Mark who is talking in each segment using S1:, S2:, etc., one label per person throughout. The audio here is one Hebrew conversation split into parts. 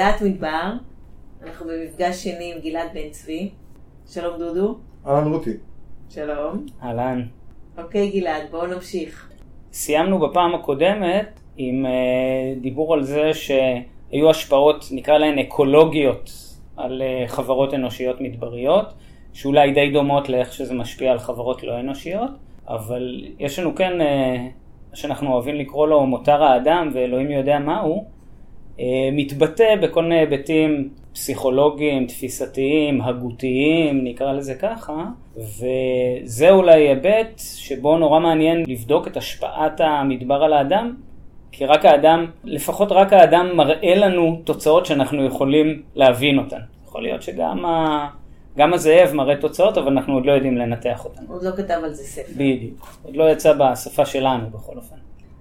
S1: דעת מדבר, אנחנו במפגש שני עם גלעד בן צבי. שלום דודו.
S2: אהלן רותי.
S1: שלום.
S3: אהלן.
S1: אוקיי גלעד, בואו נמשיך.
S3: סיימנו בפעם הקודמת עם uh, דיבור על זה שהיו השפעות, נקרא להן אקולוגיות, על uh, חברות אנושיות מדבריות, שאולי די דומות לאיך שזה משפיע על חברות לא אנושיות, אבל יש לנו כן, uh, מה שאנחנו אוהבים לקרוא לו מותר האדם ואלוהים יודע מהו, uh, מתבטא בכל מיני היבטים פסיכולוגיים, תפיסתיים, הגותיים, נקרא לזה ככה, וזה אולי היבט שבו נורא מעניין לבדוק את השפעת המדבר על האדם, כי רק האדם, לפחות רק האדם מראה לנו תוצאות שאנחנו יכולים להבין אותן. יכול להיות שגם ה... גם הזאב מראה תוצאות, אבל אנחנו עוד לא יודעים לנתח אותן.
S1: עוד לא כתב על זה ספר.
S3: בדיוק. עוד לא יצא בשפה שלנו בכל אופן.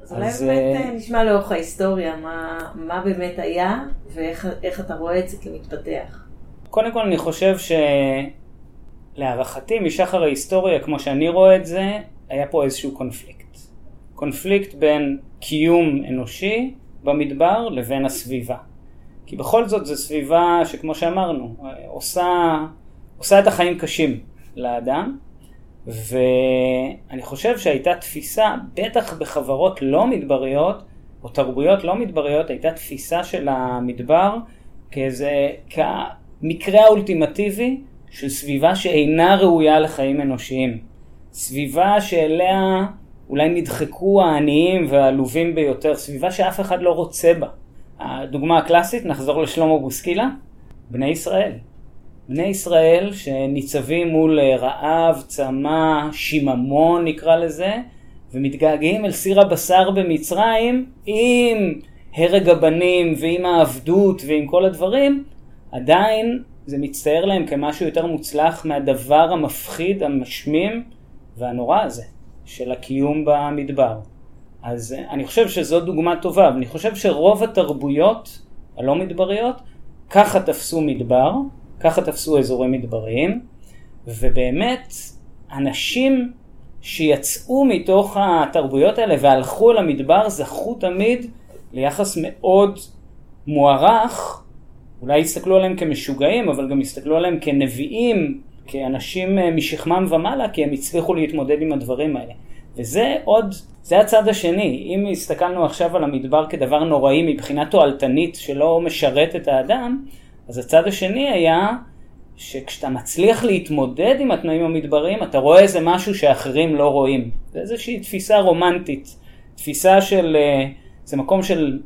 S1: אז אולי אז, באמת uh... נשמע לאורך ההיסטוריה מה, מה באמת היה ואיך אתה רואה את זה כמתפתח.
S3: קודם כל אני חושב שלהערכתי משחר ההיסטוריה, כמו שאני רואה את זה, היה פה איזשהו קונפליקט. קונפליקט בין קיום אנושי במדבר לבין הסביבה. כי בכל זאת זו סביבה שכמו שאמרנו, עושה, עושה את החיים קשים לאדם, ואני חושב שהייתה תפיסה, בטח בחברות לא מדבריות, או תרבויות לא מדבריות, הייתה תפיסה של המדבר כאיזה, כמקרה האולטימטיבי של סביבה שאינה ראויה לחיים אנושיים. סביבה שאליה אולי נדחקו העניים והעלובים ביותר, סביבה שאף אחד לא רוצה בה. הדוגמה הקלאסית, נחזור לשלמה בוסקילה, בני ישראל. בני ישראל שניצבים מול אה, רעב, צמא, שיממון נקרא לזה, ומתגעגעים אל סיר הבשר במצרים עם הרג הבנים ועם העבדות ועם כל הדברים, עדיין זה מצטייר להם כמשהו יותר מוצלח מהדבר המפחיד, המשמים והנורא הזה של הקיום במדבר. אז אה, אני חושב שזו דוגמה טובה, ואני חושב שרוב התרבויות הלא מדבריות ככה תפסו מדבר, ככה תפסו אזורים מדבריים, ובאמת אנשים שיצאו מתוך התרבויות האלה והלכו למדבר זכו תמיד ליחס מאוד מוערך, אולי הסתכלו עליהם כמשוגעים, אבל גם הסתכלו עליהם כנביאים, כאנשים אה, משכמם ומעלה, כי הם הצליחו להתמודד עם הדברים האלה. וזה עוד, זה הצד השני. אם הסתכלנו עכשיו על המדבר כדבר נוראי מבחינה תועלתנית שלא משרת את האדם, אז הצד השני היה שכשאתה מצליח להתמודד עם התנאים המדבריים, אתה רואה איזה משהו שאחרים לא רואים. זה איזושהי תפיסה רומנטית. תפיסה של, אה, זה מקום של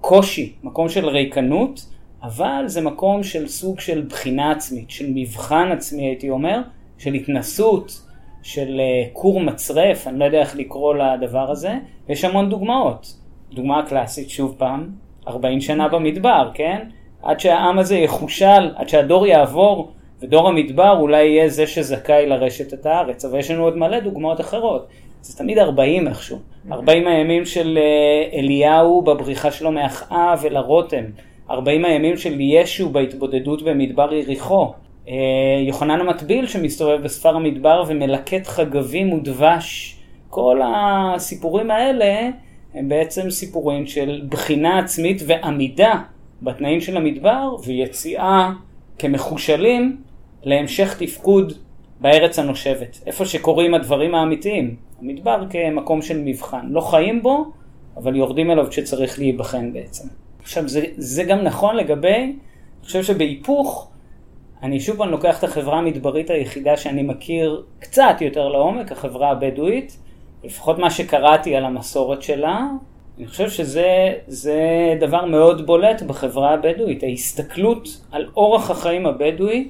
S3: קושי, מקום של ריקנות, אבל זה מקום של סוג של בחינה עצמית, של מבחן עצמי הייתי אומר, של התנסות, של אה, כור מצרף, אני לא יודע איך לקרוא לדבר הזה, ויש המון דוגמאות. דוגמה קלאסית, שוב פעם, 40 שנה במדבר, כן? עד שהעם הזה יחושל, עד שהדור יעבור, ודור המדבר אולי יהיה זה שזכאי לרשת את הארץ, אבל יש לנו עוד מלא דוגמאות אחרות. זה תמיד 40 איכשהו. 40 הימים של אה, אליהו בבריחה שלו מאחאב אל הרותם. 40 הימים של ישו בהתבודדות במדבר יריחו. אה, יוחנן המטביל שמסתובב בספר המדבר ומלקט חגבים ודבש. כל הסיפורים האלה הם בעצם סיפורים של בחינה עצמית ועמידה בתנאים של המדבר ויציאה כמחושלים להמשך תפקוד בארץ הנושבת, איפה שקורים הדברים האמיתיים. המדבר כמקום של מבחן. לא חיים בו, אבל יורדים אליו כשצריך להיבחן בעצם. עכשיו, זה, זה גם נכון לגבי, אני חושב שבהיפוך, אני שוב פעם לוקח את החברה המדברית היחידה שאני מכיר קצת יותר לעומק, החברה הבדואית, לפחות מה שקראתי על המסורת שלה, אני חושב שזה דבר מאוד בולט בחברה הבדואית, ההסתכלות על אורח החיים הבדואי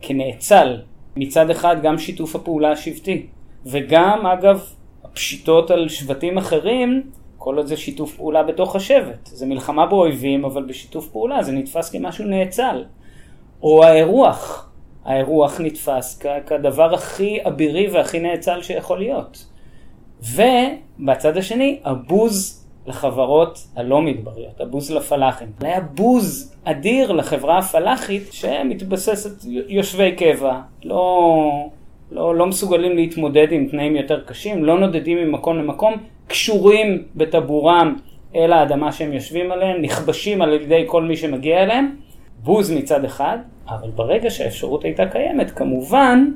S3: כנאצל. מצד אחד גם שיתוף הפעולה השבטי, וגם אגב הפשיטות על שבטים אחרים, כל עוד זה שיתוף פעולה בתוך השבט. זה מלחמה באויבים, אבל בשיתוף פעולה זה נתפס כמשהו נאצל. או האירוח, האירוח נתפס כ- כדבר הכי אבירי והכי נאצל שיכול להיות. ובצד השני, הבוז לחברות הלא מדבריות, הבוז לפלאחים. היה בוז אדיר לחברה הפלאחית שמתבססת יושבי קבע, לא, לא, לא מסוגלים להתמודד עם תנאים יותר קשים, לא נודדים ממקום למקום, קשורים בטבורם אל האדמה שהם יושבים עליהם, נכבשים על ידי כל מי שמגיע אליהם, בוז מצד אחד, אבל ברגע שהאפשרות הייתה קיימת, כמובן,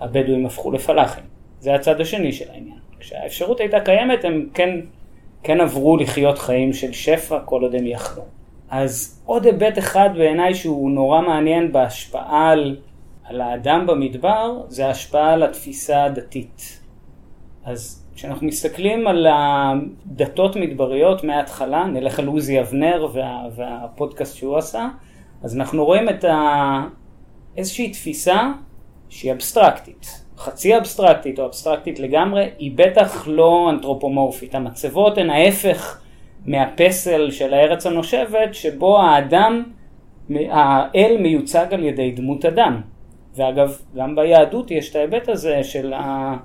S3: הבדואים הפכו לפלאחים. זה הצד השני של העניין. כשהאפשרות הייתה קיימת, הם כן, כן עברו לחיות חיים של שפע כל עוד הם יכלו. אז עוד היבט אחד בעיניי שהוא נורא מעניין בהשפעה על, על האדם במדבר, זה ההשפעה על התפיסה הדתית. אז כשאנחנו מסתכלים על הדתות מדבריות מההתחלה, נלך על עוזי אבנר וה, והפודקאסט שהוא עשה, אז אנחנו רואים את ה... איזושהי תפיסה שהיא אבסטרקטית. חצי אבסטרקטית או אבסטרקטית לגמרי, היא בטח לא אנתרופומורפית. המצבות הן ההפך מהפסל של הארץ הנושבת, שבו האדם, האל מיוצג על ידי דמות אדם. ואגב, גם ביהדות יש את ההיבט הזה של, ה...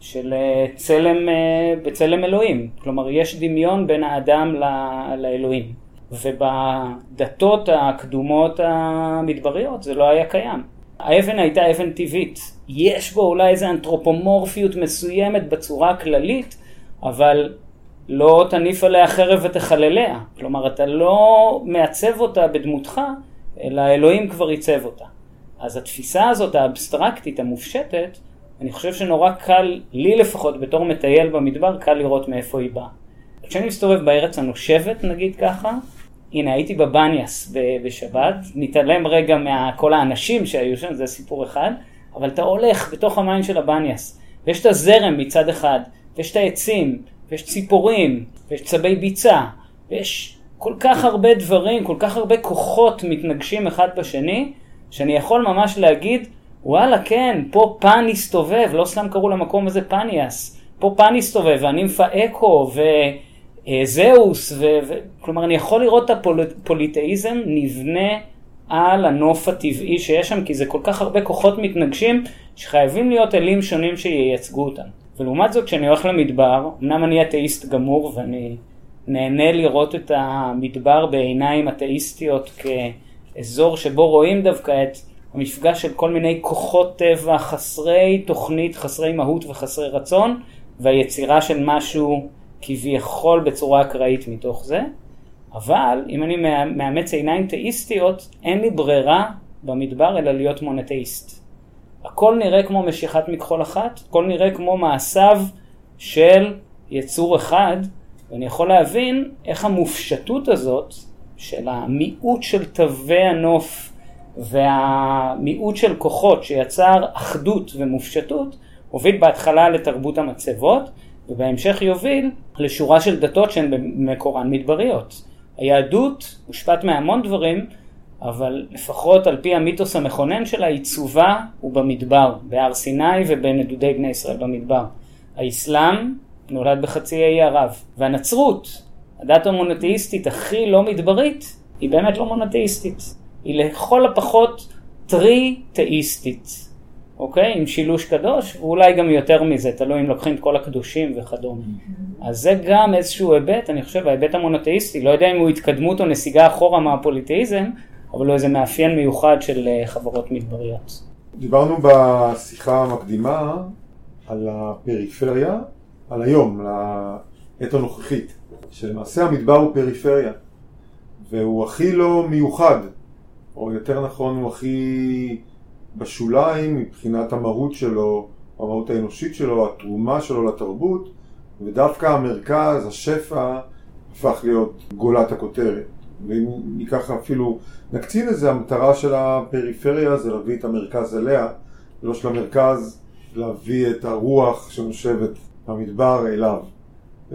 S3: של אה, צלם, אה, בצלם אלוהים. כלומר, יש דמיון בין האדם ל... לאלוהים. ובדתות הקדומות המדבריות זה לא היה קיים. האבן הייתה אבן טבעית. יש בו אולי איזו אנתרופומורפיות מסוימת בצורה הכללית, אבל לא תניף עליה חרב ותחלליה. כלומר, אתה לא מעצב אותה בדמותך, אלא אלוהים כבר עיצב אותה. אז התפיסה הזאת, האבסטרקטית, המופשטת, אני חושב שנורא קל, לי לפחות, בתור מטייל במדבר, קל לראות מאיפה היא באה. כשאני מסתובב בארץ הנושבת, נגיד ככה, הנה הייתי בבניאס בשבת, נתעלם רגע מכל האנשים שהיו שם, זה סיפור אחד, אבל אתה הולך בתוך המים של הבניאס, ויש את הזרם מצד אחד, ויש את העצים, ויש ציפורים, ויש צבי ביצה, ויש כל כך הרבה דברים, כל כך הרבה כוחות מתנגשים אחד בשני, שאני יכול ממש להגיד, וואלה כן, פה פן הסתובב, לא סתם קראו למקום הזה פניאס, פה פן הסתובב, והנימפה אקו, ו... אה, זהוס, ו... ו... כלומר אני יכול לראות את הפוליטאיזם נבנה על הנוף הטבעי שיש שם, כי זה כל כך הרבה כוחות מתנגשים, שחייבים להיות אלים שונים שייצגו אותם. ולעומת זאת, כשאני הולך למדבר, אמנם אני אתאיסט גמור ואני נהנה לראות את המדבר בעיניים אתאיסטיות כאזור שבו רואים דווקא את המפגש של כל מיני כוחות טבע חסרי תוכנית, חסרי מהות וחסרי רצון, והיצירה של משהו כביכול בצורה אקראית מתוך זה, אבל אם אני מאמץ עיניים תאיסטיות, אין לי ברירה במדבר אלא להיות מונותאיסט. הכל נראה כמו משיכת מכחול אחת, הכל נראה כמו מעשיו של יצור אחד, ואני יכול להבין איך המופשטות הזאת של המיעוט של תווי הנוף והמיעוט של כוחות שיצר אחדות ומופשטות, הוביל בהתחלה לתרבות המצבות, ובהמשך יוביל לשורה של דתות שהן במקורן מדבריות. היהדות מושפעת מהמון דברים, אבל לפחות על פי המיתוס המכונן שלה, עיצובה הוא במדבר, בהר סיני ובנדודי בני ישראל במדבר. האסלאם נולד בחצי האי ערב, והנצרות, הדת המונותאיסטית הכי לא מדברית, היא באמת לא מונותאיסטית. היא לכל הפחות טרי-תאיסטית. אוקיי? עם שילוש קדוש, ואולי גם יותר מזה, תלוי אם לוקחים את כל הקדושים וכדומה. אז זה גם איזשהו היבט, אני חושב, ההיבט המונותאיסטי, לא יודע אם הוא התקדמות או נסיגה אחורה מהפוליטאיזם, אבל הוא איזה מאפיין מיוחד של אה, חברות מדבריות.
S2: דיברנו בשיחה המקדימה על הפריפריה, על היום, לעת הנוכחית, שלמעשה המדבר הוא פריפריה, והוא הכי לא מיוחד, או יותר נכון הוא הכי... בשוליים מבחינת המהות שלו, המהות האנושית שלו, התרומה שלו לתרבות, ודווקא המרכז, השפע, הפך להיות גולת הכותרת. ואם ניקח אפילו, נקצין לזה, המטרה של הפריפריה זה להביא את המרכז אליה, ולא של המרכז להביא את הרוח שנושבת במדבר אליו.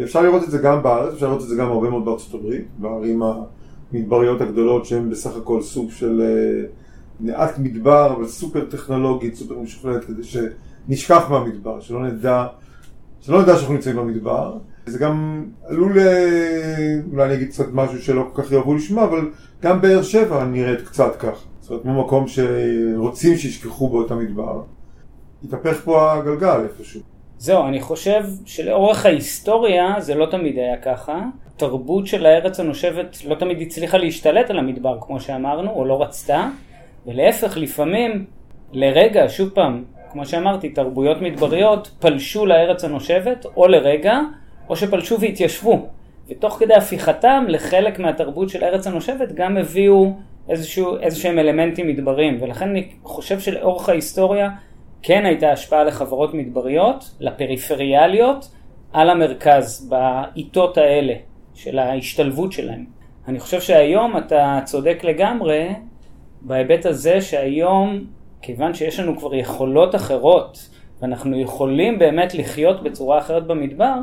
S2: אפשר לראות את זה גם בארץ, אפשר לראות את זה גם הרבה מאוד בארצות הברית, בערים המדבריות הגדולות שהן בסך הכל סוג של אה, מעט מדבר, אבל סופר טכנולוגית, סופר משוכללת, כדי שנשכח מהמדבר, שלא נדע, שלא נדע שאנחנו נמצאים במדבר. זה גם עלול, אולי אני אגיד קצת משהו שלא כל כך יאהבו לשמוע, אבל גם באר שבע נראית קצת כך. זאת אומרת, כמו מקום שרוצים שישכחו בו את המדבר. התהפך פה הגלגל איפשהו.
S3: זהו, אני חושב שלאורך ההיסטוריה זה לא תמיד היה ככה. תרבות של הארץ הנושבת לא תמיד הצליחה להשתלט על המדבר, כמו שאמרנו, או לא רצתה. ולהפך, לפעמים, לרגע, שוב פעם, כמו שאמרתי, תרבויות מדבריות פלשו לארץ הנושבת, או לרגע, או שפלשו והתיישבו. ותוך כדי הפיכתם לחלק מהתרבות של ארץ הנושבת גם הביאו איזשהו, איזשהם אלמנטים מדבריים, ולכן אני חושב שלאורך ההיסטוריה כן הייתה השפעה לחברות מדבריות, לפריפריאליות, על המרכז, בעיתות האלה של ההשתלבות שלהם. אני חושב שהיום אתה צודק לגמרי בהיבט הזה שהיום, כיוון שיש לנו כבר יכולות אחרות, ואנחנו יכולים באמת לחיות בצורה אחרת במדבר,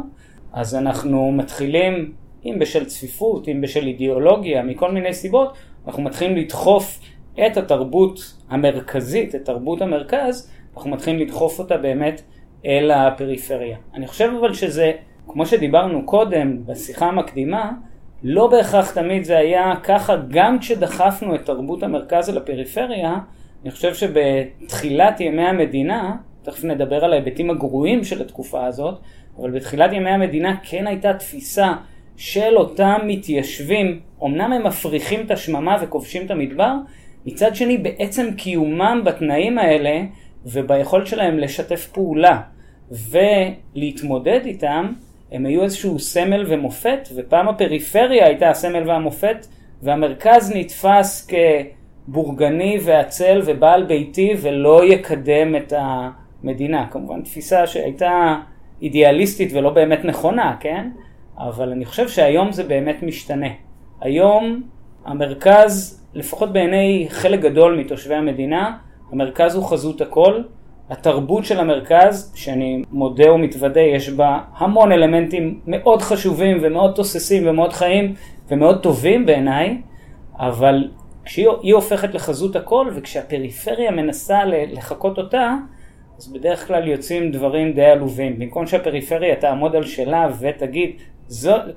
S3: אז אנחנו מתחילים, אם בשל צפיפות, אם בשל אידיאולוגיה, מכל מיני סיבות, אנחנו מתחילים לדחוף את התרבות המרכזית, את תרבות המרכז, אנחנו מתחילים לדחוף אותה באמת אל הפריפריה. אני חושב אבל שזה, כמו שדיברנו קודם בשיחה המקדימה, לא בהכרח תמיד זה היה ככה, גם כשדחפנו את תרבות המרכז אל הפריפריה, אני חושב שבתחילת ימי המדינה, תכף נדבר על ההיבטים הגרועים של התקופה הזאת, אבל בתחילת ימי המדינה כן הייתה תפיסה של אותם מתיישבים, אמנם הם מפריחים את השממה וכובשים את המדבר, מצד שני בעצם קיומם בתנאים האלה וביכולת שלהם לשתף פעולה ולהתמודד איתם, הם היו איזשהו סמל ומופת, ופעם הפריפריה הייתה הסמל והמופת, והמרכז נתפס כבורגני ועצל ובעל ביתי ולא יקדם את המדינה. כמובן תפיסה שהייתה אידיאליסטית ולא באמת נכונה, כן? אבל אני חושב שהיום זה באמת משתנה. היום המרכז, לפחות בעיני חלק גדול מתושבי המדינה, המרכז הוא חזות הכל. התרבות של המרכז, שאני מודה ומתוודה, יש בה המון אלמנטים מאוד חשובים ומאוד תוססים ומאוד חיים ומאוד טובים בעיניי, אבל כשהיא הופכת לחזות הכל וכשהפריפריה מנסה לחקות אותה, אז בדרך כלל יוצאים דברים די עלובים. במקום שהפריפריה תעמוד על שלה ותגיד,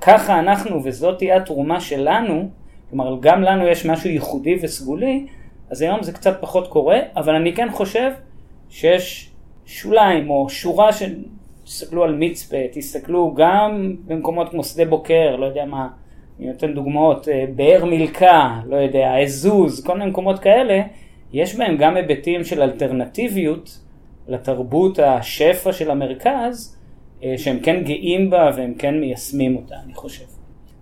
S3: ככה אנחנו וזאת תהיה התרומה שלנו, כלומר גם לנו יש משהו ייחודי וסגולי, אז היום זה קצת פחות קורה, אבל אני כן חושב שיש שוליים או שורה של... תסתכלו על מצפה, תסתכלו גם במקומות כמו שדה בוקר, לא יודע מה, אני נותן דוגמאות, אה, באר מילכה, לא יודע, עזוז, כל מיני מקומות כאלה, יש בהם גם היבטים של אלטרנטיביות לתרבות השפע של המרכז, אה, שהם כן גאים בה והם כן מיישמים אותה, אני חושב.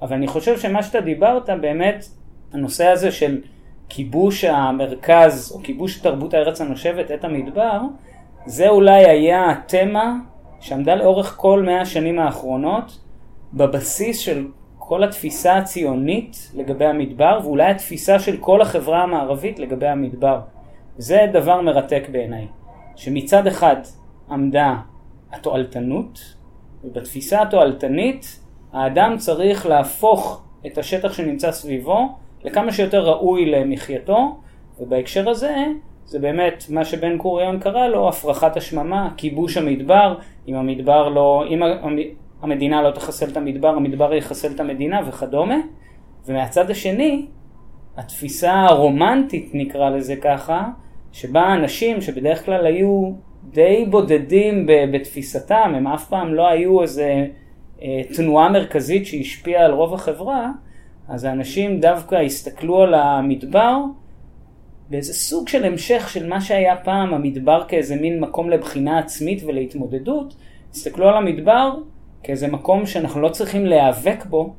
S3: אבל אני חושב שמה שאתה דיברת, באמת, הנושא הזה של כיבוש המרכז, או כיבוש תרבות הארץ הנושבת, את המדבר, זה אולי היה התמה שעמדה לאורך כל מאה השנים האחרונות, בבסיס של כל התפיסה הציונית לגבי המדבר, ואולי התפיסה של כל החברה המערבית לגבי המדבר. זה דבר מרתק בעיניי. שמצד אחד עמדה התועלתנות, ובתפיסה התועלתנית האדם צריך להפוך את השטח שנמצא סביבו לכמה שיותר ראוי למחייתו, ובהקשר הזה זה באמת מה שבן גוריון קרא לו הפרחת השממה, כיבוש המדבר, אם המדבר לא, אם המדינה לא תחסל את המדבר, המדבר יחסל את המדינה וכדומה, ומהצד השני התפיסה הרומנטית נקרא לזה ככה, שבה אנשים שבדרך כלל היו די בודדים בתפיסתם, הם אף פעם לא היו איזה אה, תנועה מרכזית שהשפיעה על רוב החברה, אז האנשים דווקא הסתכלו על המדבר באיזה סוג של המשך של מה שהיה פעם המדבר כאיזה מין מקום לבחינה עצמית ולהתמודדות, הסתכלו על המדבר כאיזה מקום שאנחנו לא צריכים להיאבק בו,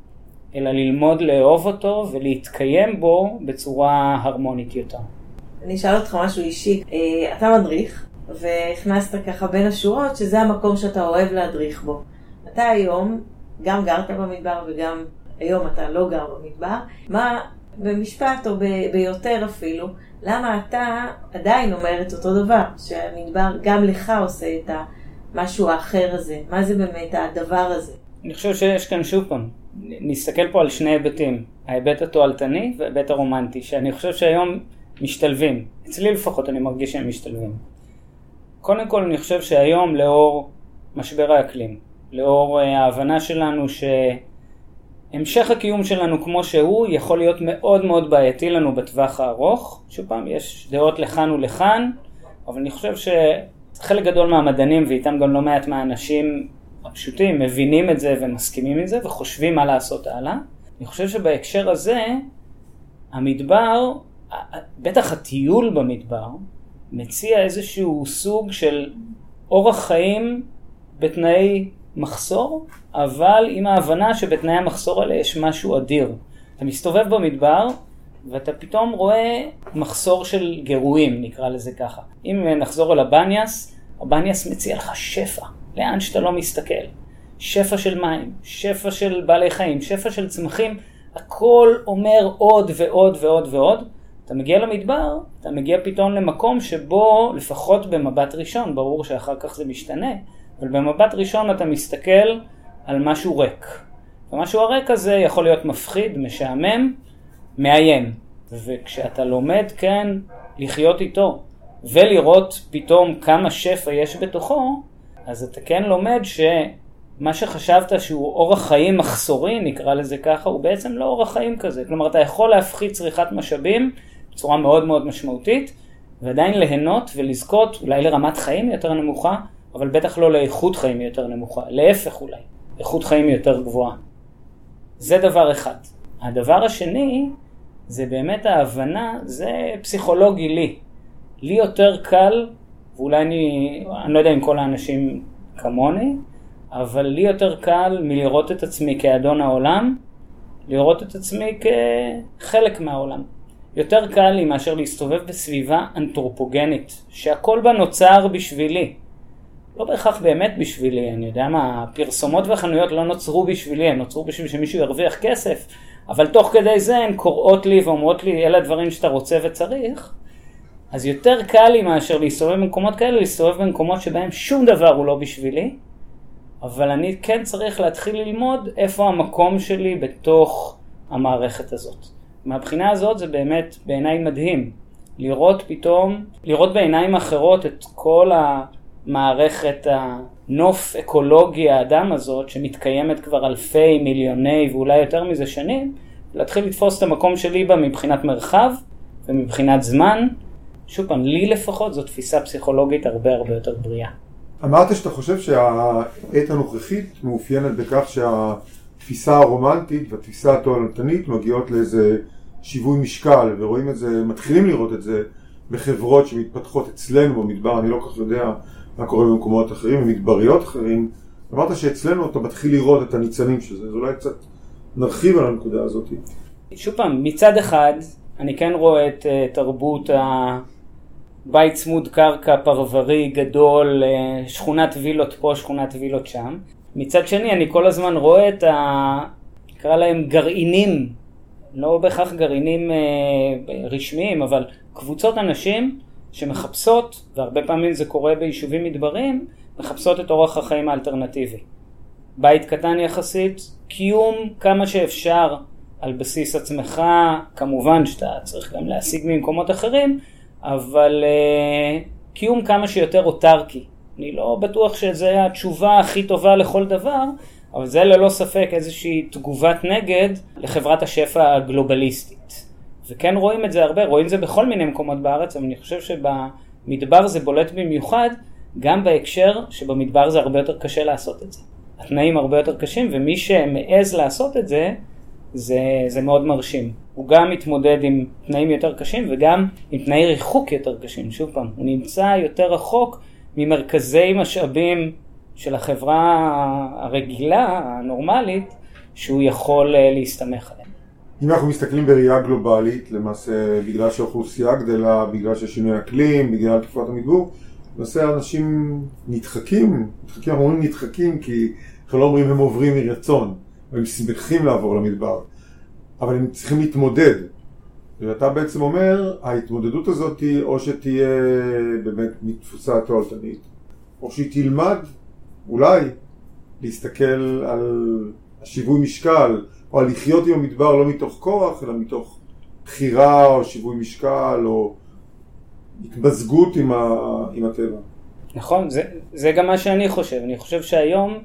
S3: אלא ללמוד לאהוב אותו ולהתקיים בו בצורה הרמונית יותר.
S1: אני אשאל אותך משהו אישי. אה, אתה מדריך, והכנסת ככה בין השורות שזה המקום שאתה אוהב להדריך בו. אתה היום גם גרת במדבר וגם היום אתה לא גר במדבר. מה, במשפט או ב- ביותר אפילו, למה אתה עדיין אומר את אותו דבר, שהמדבר גם לך עושה את המשהו האחר הזה? מה זה באמת הדבר הזה?
S3: אני חושב שיש כאן שוב פעם, נסתכל פה על שני היבטים, ההיבט התועלתני וההיבט הרומנטי, שאני חושב שהיום משתלבים. אצלי לפחות אני מרגיש שהם משתלבים. קודם כל אני חושב שהיום לאור משבר האקלים, לאור אה, ההבנה שלנו שהמשך הקיום שלנו כמו שהוא יכול להיות מאוד מאוד בעייתי לנו בטווח הארוך. שוב פעם, יש דעות לכאן ולכאן, אבל אני חושב שחלק גדול מהמדענים ואיתם גם לא מעט מהאנשים הפשוטים מבינים את זה ומסכימים עם זה וחושבים מה לעשות הלאה. אני חושב שבהקשר הזה המדבר בטח הטיול במדבר מציע איזשהו סוג של אורח חיים בתנאי מחסור, אבל עם ההבנה שבתנאי המחסור האלה יש משהו אדיר. אתה מסתובב במדבר, ואתה פתאום רואה מחסור של גירויים, נקרא לזה ככה. אם נחזור אל הבניאס, הבניאס מציע לך שפע, לאן שאתה לא מסתכל. שפע של מים, שפע של בעלי חיים, שפע של צמחים, הכל אומר עוד ועוד ועוד ועוד. אתה מגיע למדבר, אתה מגיע פתאום למקום שבו, לפחות במבט ראשון, ברור שאחר כך זה משתנה, אבל במבט ראשון אתה מסתכל על משהו ריק. ומשהו הריק הזה יכול להיות מפחיד, משעמם, מאיים. וכשאתה לומד, כן, לחיות איתו, ולראות פתאום כמה שפע יש בתוכו, אז אתה כן לומד שמה שחשבת שהוא אורח חיים מחסורי, נקרא לזה ככה, הוא בעצם לא אורח חיים כזה. כלומר, אתה יכול להפחית צריכת משאבים בצורה מאוד מאוד משמעותית, ועדיין ליהנות ולזכות אולי לרמת חיים יותר נמוכה, אבל בטח לא לאיכות חיים יותר נמוכה, להפך אולי, איכות חיים יותר גבוהה. זה דבר אחד. הדבר השני, זה באמת ההבנה, זה פסיכולוגי לי. לי יותר קל, ואולי אני, אני לא יודע אם כל האנשים כמוני, אבל לי יותר קל מלראות את עצמי כאדון העולם, לראות את עצמי כחלק מהעולם. יותר קל לי מאשר להסתובב בסביבה אנתרופוגנית, שהכל בה נוצר בשבילי. לא בהכרח באמת בשבילי, אני יודע מה, הפרסומות והחנויות לא נוצרו בשבילי, הן נוצרו בשביל שמישהו ירוויח כסף, אבל תוך כדי זה הן קוראות לי ואומרות לי, אלה הדברים שאתה רוצה וצריך. אז יותר קל לי מאשר להסתובב במקומות כאלה, להסתובב במקומות שבהם שום דבר הוא לא בשבילי, אבל אני כן צריך להתחיל ללמוד איפה המקום שלי בתוך המערכת הזאת. מהבחינה הזאת זה באמת בעיניי מדהים. לראות פתאום, לראות בעיניים אחרות את כל המערכת הנוף אקולוגי האדם הזאת שמתקיימת כבר אלפי, מיליוני ואולי יותר מזה שנים, להתחיל לתפוס את המקום שלי בה מבחינת מרחב ומבחינת זמן. שוב פעם, לי לפחות זו תפיסה פסיכולוגית הרבה הרבה יותר בריאה.
S2: אמרת שאתה חושב שהעת הנוכחית מאופיינת בכך שהתפיסה הרומנטית והתפיסה התועלתנית מגיעות לאיזה שיווי משקל, ורואים את זה, מתחילים לראות את זה בחברות שמתפתחות אצלנו במדבר, אני לא כל כך יודע מה קורה במקומות אחרים, במדבריות אחרים. אמרת שאצלנו אתה מתחיל לראות את הניצנים של זה, אז אולי קצת נרחיב על הנקודה הזאת.
S3: שוב פעם, מצד אחד, אני כן רואה את uh, תרבות הבית צמוד קרקע פרברי גדול, uh, שכונת וילות פה, שכונת וילות שם. מצד שני, אני כל הזמן רואה את ה... נקרא להם גרעינים לא בהכרח גרעינים אה, רשמיים, אבל קבוצות אנשים שמחפשות, והרבה פעמים זה קורה ביישובים מדבריים, מחפשות את אורח החיים האלטרנטיבי. בית קטן יחסית, קיום כמה שאפשר על בסיס עצמך, כמובן שאתה צריך גם להשיג ממקומות אחרים, אבל אה, קיום כמה שיותר אוטרקי. אני לא בטוח שזו התשובה הכי טובה לכל דבר, אבל זה ללא ספק איזושהי תגובת נגד לחברת השפע הגלובליסטית. וכן רואים את זה הרבה, רואים את זה בכל מיני מקומות בארץ, אבל אני חושב שבמדבר זה בולט במיוחד, גם בהקשר שבמדבר זה הרבה יותר קשה לעשות את זה. התנאים הרבה יותר קשים, ומי שמעז לעשות את זה, זה, זה מאוד מרשים. הוא גם מתמודד עם תנאים יותר קשים וגם עם תנאי ריחוק יותר קשים. שוב פעם, הוא נמצא יותר רחוק ממרכזי משאבים של החברה הרגילה, הנורמלית, שהוא יכול אה, להסתמך עליהם.
S2: אם אנחנו מסתכלים בראייה גלובלית, למעשה בגלל שהאוכלוסייה גדלה, בגלל ששינוי אקלים, בגלל תקופת המדבור, למעשה אנשים נדחקים, נדחקים, אנחנו אומרים נדחקים כי אנחנו לא אומרים הם עוברים מרצון, הם שמחים לעבור למדבר, אבל הם צריכים להתמודד. ואתה בעצם אומר, ההתמודדות הזאת היא או שתהיה באמת מתפוסה תועלתנית, או שהיא תלמד אולי להסתכל על השיווי משקל, או לחיות עם המדבר לא מתוך כוח, אלא מתוך בחירה או שיווי משקל, או התמזגות עם, ה, עם הטבע.
S3: נכון, זה, זה גם מה שאני חושב. אני חושב שהיום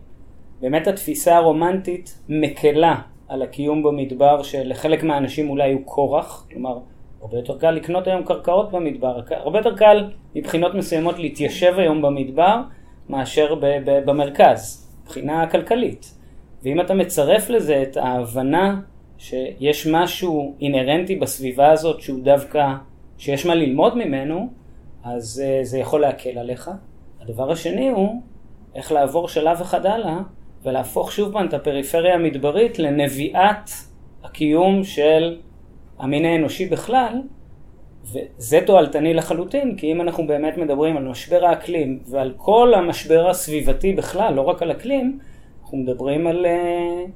S3: באמת התפיסה הרומנטית מקלה על הקיום במדבר, שלחלק מהאנשים אולי הוא כורח, כלומר, הרבה יותר קל לקנות היום קרקעות במדבר, הרבה יותר קל מבחינות מסוימות להתיישב היום במדבר, מאשר ב- ב- במרכז, מבחינה כלכלית. ואם אתה מצרף לזה את ההבנה שיש משהו אינהרנטי בסביבה הזאת שהוא דווקא, שיש מה ללמוד ממנו, אז uh, זה יכול להקל עליך. הדבר השני הוא איך לעבור שלב אחד הלאה ולהפוך שוב פעם את הפריפריה המדברית לנביאת הקיום של המין האנושי בכלל, וזה תועלתני לחלוטין, כי אם אנחנו באמת מדברים על משבר האקלים ועל כל המשבר הסביבתי בכלל, לא רק על אקלים, אנחנו מדברים על uh,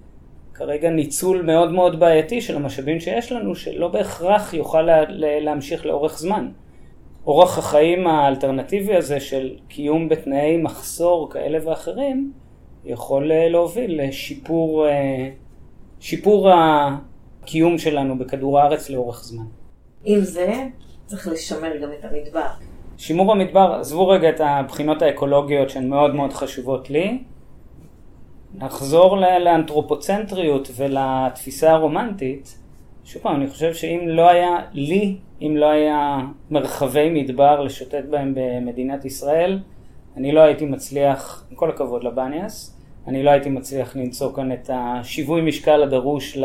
S3: כרגע ניצול מאוד מאוד בעייתי של המשאבים שיש לנו, שלא בהכרח יוכל לה, להמשיך לאורך זמן. אורח החיים האלטרנטיבי הזה של קיום בתנאי מחסור כאלה ואחרים, יכול uh, להוביל לשיפור uh, שיפור הקיום שלנו בכדור הארץ לאורך זמן.
S1: עם זה, צריך לשמר גם את המדבר.
S3: שימור המדבר, עזבו רגע את הבחינות האקולוגיות שהן מאוד מאוד חשובות לי. נחזור לאנתרופוצנטריות ולתפיסה הרומנטית. שוב פעם, אני חושב שאם לא היה לי, אם לא היה מרחבי מדבר לשוטט בהם במדינת ישראל, אני לא הייתי מצליח, עם כל הכבוד לבניאס, אני לא הייתי מצליח למצוא כאן את השיווי משקל הדרוש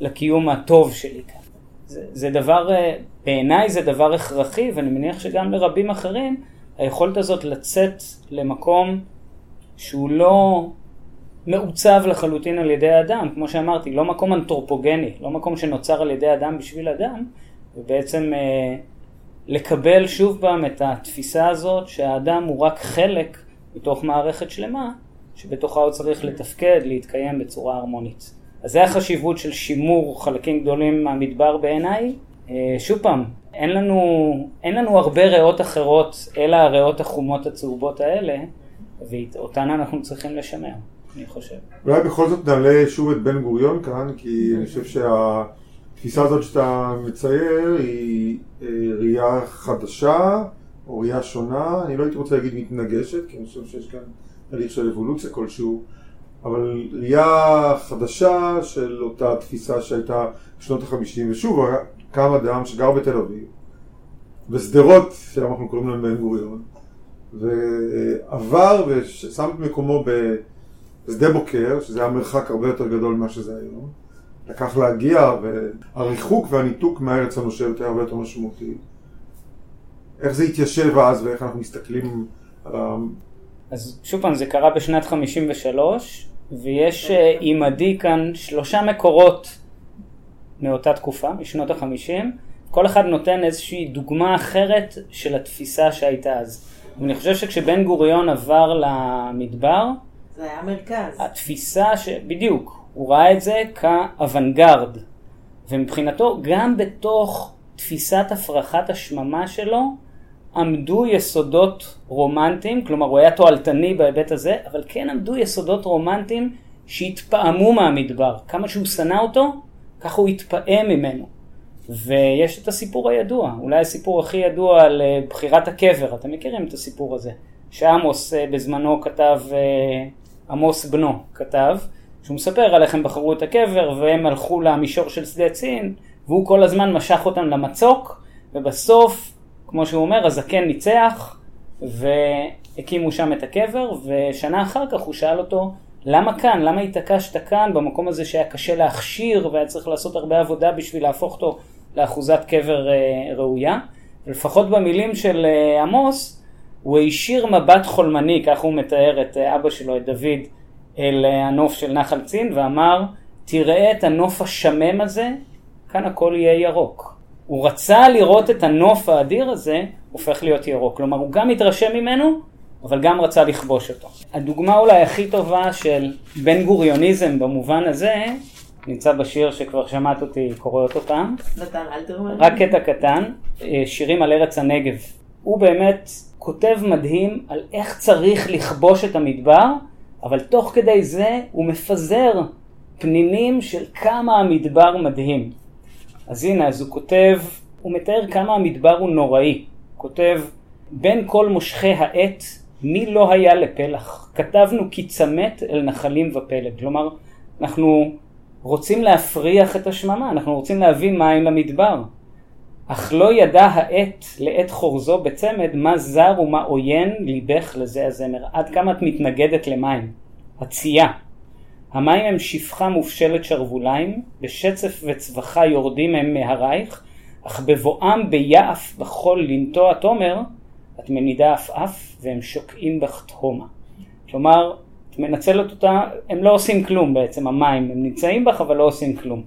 S3: לקיום הטוב שלי כאן. זה, זה דבר, אה, בעיניי זה דבר הכרחי, ואני מניח שגם לרבים אחרים, היכולת הזאת לצאת למקום שהוא לא מעוצב לחלוטין על ידי אדם, כמו שאמרתי, לא מקום אנתרופוגני, לא מקום שנוצר על ידי אדם בשביל אדם, ובעצם אה, לקבל שוב פעם את התפיסה הזאת שהאדם הוא רק חלק מתוך מערכת שלמה, שבתוכה הוא צריך לתפקד, להתקיים בצורה הרמונית. אז זה החשיבות של שימור חלקים גדולים מהמדבר בעיניי. אה, שוב פעם, אין לנו, אין לנו הרבה ריאות אחרות אלא הריאות החומות הצהובות האלה, ואותן אנחנו צריכים לשמר, אני חושב.
S2: אולי בכל זאת נעלה שוב את בן גוריון כאן, כי אני חושב שהתפיסה הזאת שאתה מצייר היא אה, ראייה חדשה, או ראייה שונה, אני לא הייתי רוצה להגיד מתנגשת, כי אני חושב שיש כאן תהליך של אבולוציה כלשהו. אבל ראייה חדשה של אותה תפיסה שהייתה בשנות החמישים, ושוב, קם אדם שגר בתל אביב, בשדרות, שאנחנו קוראים להם בן גוריון, ועבר ושם את מקומו בשדה בוקר, שזה היה מרחק הרבה יותר גדול ממה שזה היום, לקח להגיע, והריחוק והניתוק מהארץ הנושבת היה הרבה יותר משמעותי. איך זה התיישב אז ואיך אנחנו מסתכלים על ה...
S3: אז שוב פעם, זה קרה בשנת 53, ויש אה, עימדי כאן שלושה מקורות מאותה תקופה, משנות החמישים. כל אחד נותן איזושהי דוגמה אחרת של התפיסה שהייתה אז. ואני חושב שכשבן גוריון עבר למדבר,
S1: זה היה מרכז.
S3: התפיסה, ש... בדיוק, הוא ראה את זה כאוונגרד. ומבחינתו, גם בתוך תפיסת הפרחת השממה שלו, עמדו יסודות רומנטיים, כלומר הוא היה תועלתני בהיבט הזה, אבל כן עמדו יסודות רומנטיים שהתפעמו מהמדבר. כמה שהוא שנא אותו, ככה הוא התפעם ממנו. ויש את הסיפור הידוע, אולי הסיפור הכי ידוע על אה, בחירת הקבר, אתם מכירים את הסיפור הזה, שעמוס אה, בזמנו כתב, אה, עמוס בנו כתב, שהוא מספר על איך הם בחרו את הקבר והם הלכו למישור של שדה צין, והוא כל הזמן משך אותם למצוק, ובסוף כמו שהוא אומר, הזקן ניצח והקימו שם את הקבר, ושנה אחר כך הוא שאל אותו, למה כאן? למה התעקשת כאן במקום הזה שהיה קשה להכשיר והיה צריך לעשות הרבה עבודה בשביל להפוך אותו לאחוזת קבר אה, ראויה? לפחות במילים של אה, עמוס, הוא הישיר מבט חולמני, כך הוא מתאר את אה, אבא שלו, את דוד, אל הנוף של נחל צין, ואמר, תראה את הנוף השמם הזה, כאן הכל יהיה ירוק. הוא רצה לראות את הנוף האדיר הזה הופך להיות ירוק. כלומר, הוא גם התרשם ממנו, אבל גם רצה לכבוש אותו. הדוגמה אולי הכי טובה של בן גוריוניזם במובן הזה, נמצא בשיר שכבר שמעת אותי קורא אותו פעם.
S1: נתן אלתרמן.
S3: רק קטע קטן, אה, שירים על ארץ הנגב. הוא באמת כותב מדהים על איך צריך לכבוש את המדבר, אבל תוך כדי זה הוא מפזר פנינים של כמה המדבר מדהים. אז הנה, אז הוא כותב, הוא מתאר כמה המדבר הוא נוראי. הוא כותב, בין כל מושכי העט, מי לא היה לפלח? כתבנו כי צמאת אל נחלים ופלג. כלומר, אנחנו רוצים להפריח את השממה, אנחנו רוצים להביא מים למדבר. אך לא ידע העט לעת חורזו בצמד מה זר ומה עוין ליבך לזה הזמר. עד כמה את מתנגדת למים. הצייה. המים הם שפחה מופשלת שרווליים, בשצף וצווחה יורדים הם מהרייך, אך בבואם ביעף בחול לנטוע תומר, את מנידה עפעף והם שוקעים בך תהומה. כלומר, את מנצלת אותה, הם לא עושים כלום בעצם, המים, הם נמצאים בך אבל לא עושים כלום.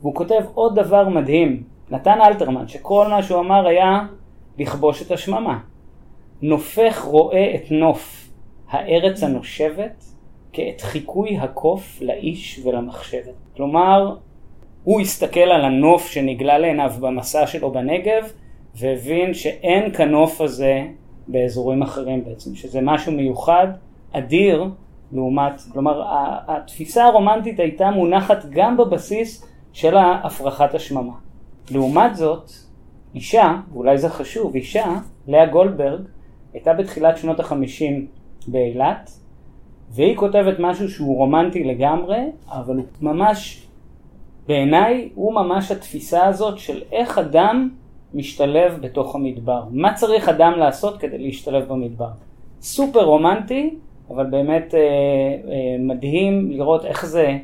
S3: והוא כותב עוד דבר מדהים, נתן אלתרמן, שכל מה שהוא אמר היה לכבוש את השממה. נופך רואה את נוף הארץ הנושבת כאת חיקוי הקוף לאיש ולמחשבת. כלומר, הוא הסתכל על הנוף שנגלה לעיניו במסע שלו בנגב, והבין שאין כנוף הזה באזורים אחרים בעצם, שזה משהו מיוחד, אדיר, לעומת, כלומר התפיסה הרומנטית הייתה מונחת גם בבסיס של הפרחת השממה. לעומת זאת, אישה, ואולי זה חשוב, אישה, לאה גולדברג, הייתה בתחילת שנות החמישים באילת, והיא כותבת משהו שהוא רומנטי לגמרי, אבל הוא ממש, בעיניי, הוא ממש התפיסה הזאת של איך אדם משתלב בתוך המדבר. מה צריך אדם לעשות כדי להשתלב במדבר? סופר רומנטי, אבל באמת אה, אה, מדהים לראות איך זה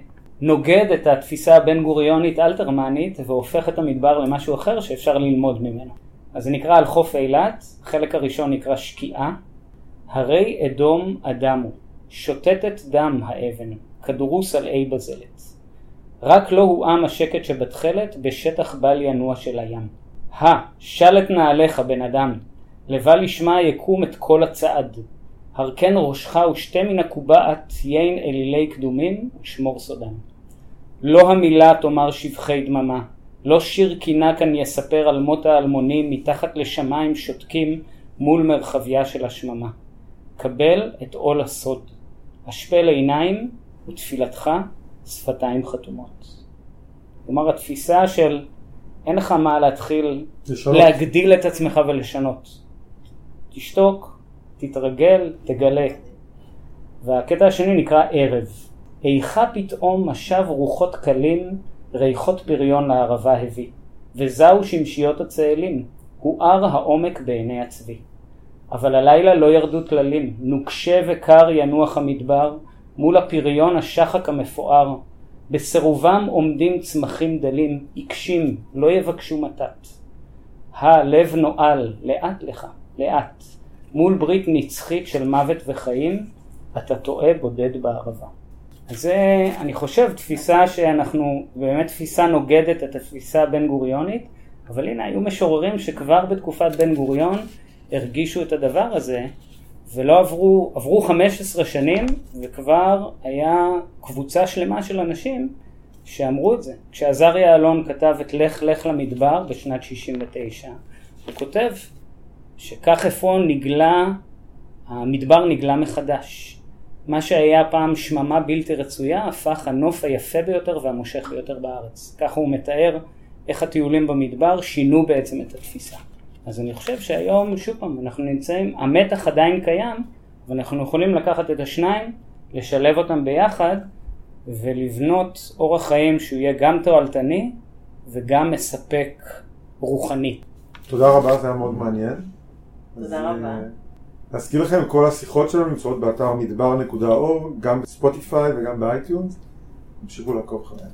S3: נוגד את התפיסה הבן גוריונית אלתרמנית והופך את המדבר למשהו אחר שאפשר ללמוד ממנו. אז זה נקרא על חוף אילת, החלק הראשון נקרא שקיעה. הרי אדום אדמו, שוטטת דם האבן, כדרוס על אי בזלת. רק לא הועם השקט שבתכלת בשטח בל ינוע של הים. הא, של את נעליך בן אדם, לבל ישמע יקום את כל הצעד. הרכן ראשך ושתה מן הקובעת יין אלילי קדומים ושמור סודם. לא המילה תאמר שבחי דממה, לא שיר קינה כאן יספר על מות האלמונים מתחת לשמיים שותקים מול מרחביה של השממה. קבל את עול הסוד, השפל עיניים ותפילתך שפתיים חתומות. כלומר התפיסה של אין לך מה להתחיל לשנות. להגדיל את עצמך ולשנות. תשתוק, תתרגל, תגלה. והקטע השני נקרא ערב. איכה פתאום משב רוחות קלים, ריחות פריון לערבה הביא. וזהו שמשיות הצאלים, הואר העומק בעיני הצבי. אבל הלילה לא ירדו טללים, נוקשה וקר ינוח המדבר, מול הפריון השחק המפואר, בסירובם עומדים צמחים דלים, עיקשים, לא יבקשו מתת. הלב נואל, לאט לך, לאט. מול ברית נצחית של מוות וחיים, אתה טועה בודד בערבה. אז זה, אני חושב, תפיסה שאנחנו, באמת תפיסה נוגדת את התפיסה הבן גוריונית, אבל הנה, היו משוררים שכבר בתקופת בן גוריון הרגישו את הדבר הזה, ולא עברו, עברו 15 שנים וכבר היה קבוצה שלמה של אנשים שאמרו את זה. כשעזריה אלון כתב את לך לך למדבר בשנת 69, הוא כותב שכך אפון נגלה, המדבר נגלה מחדש. מה שהיה פעם שממה בלתי רצויה הפך הנוף היפה ביותר והמושך ביותר בארץ. ככה הוא מתאר איך הטיולים במדבר שינו בעצם את התפיסה. אז אני חושב שהיום, שוב פעם, אנחנו נמצאים, המתח עדיין קיים, ואנחנו יכולים לקחת את השניים, לשלב אותם ביחד, ולבנות אורח חיים שהוא יהיה גם תועלתני וגם מספק רוחני.
S2: תודה רבה, זה היה מאוד מעניין.
S1: תודה רבה.
S2: להזכיר לכם, כל השיחות שלנו נמצאות באתר מדבר.אור, גם ב Spotify וגם ב iTunes. תמשיכו לעקוב אחריהם.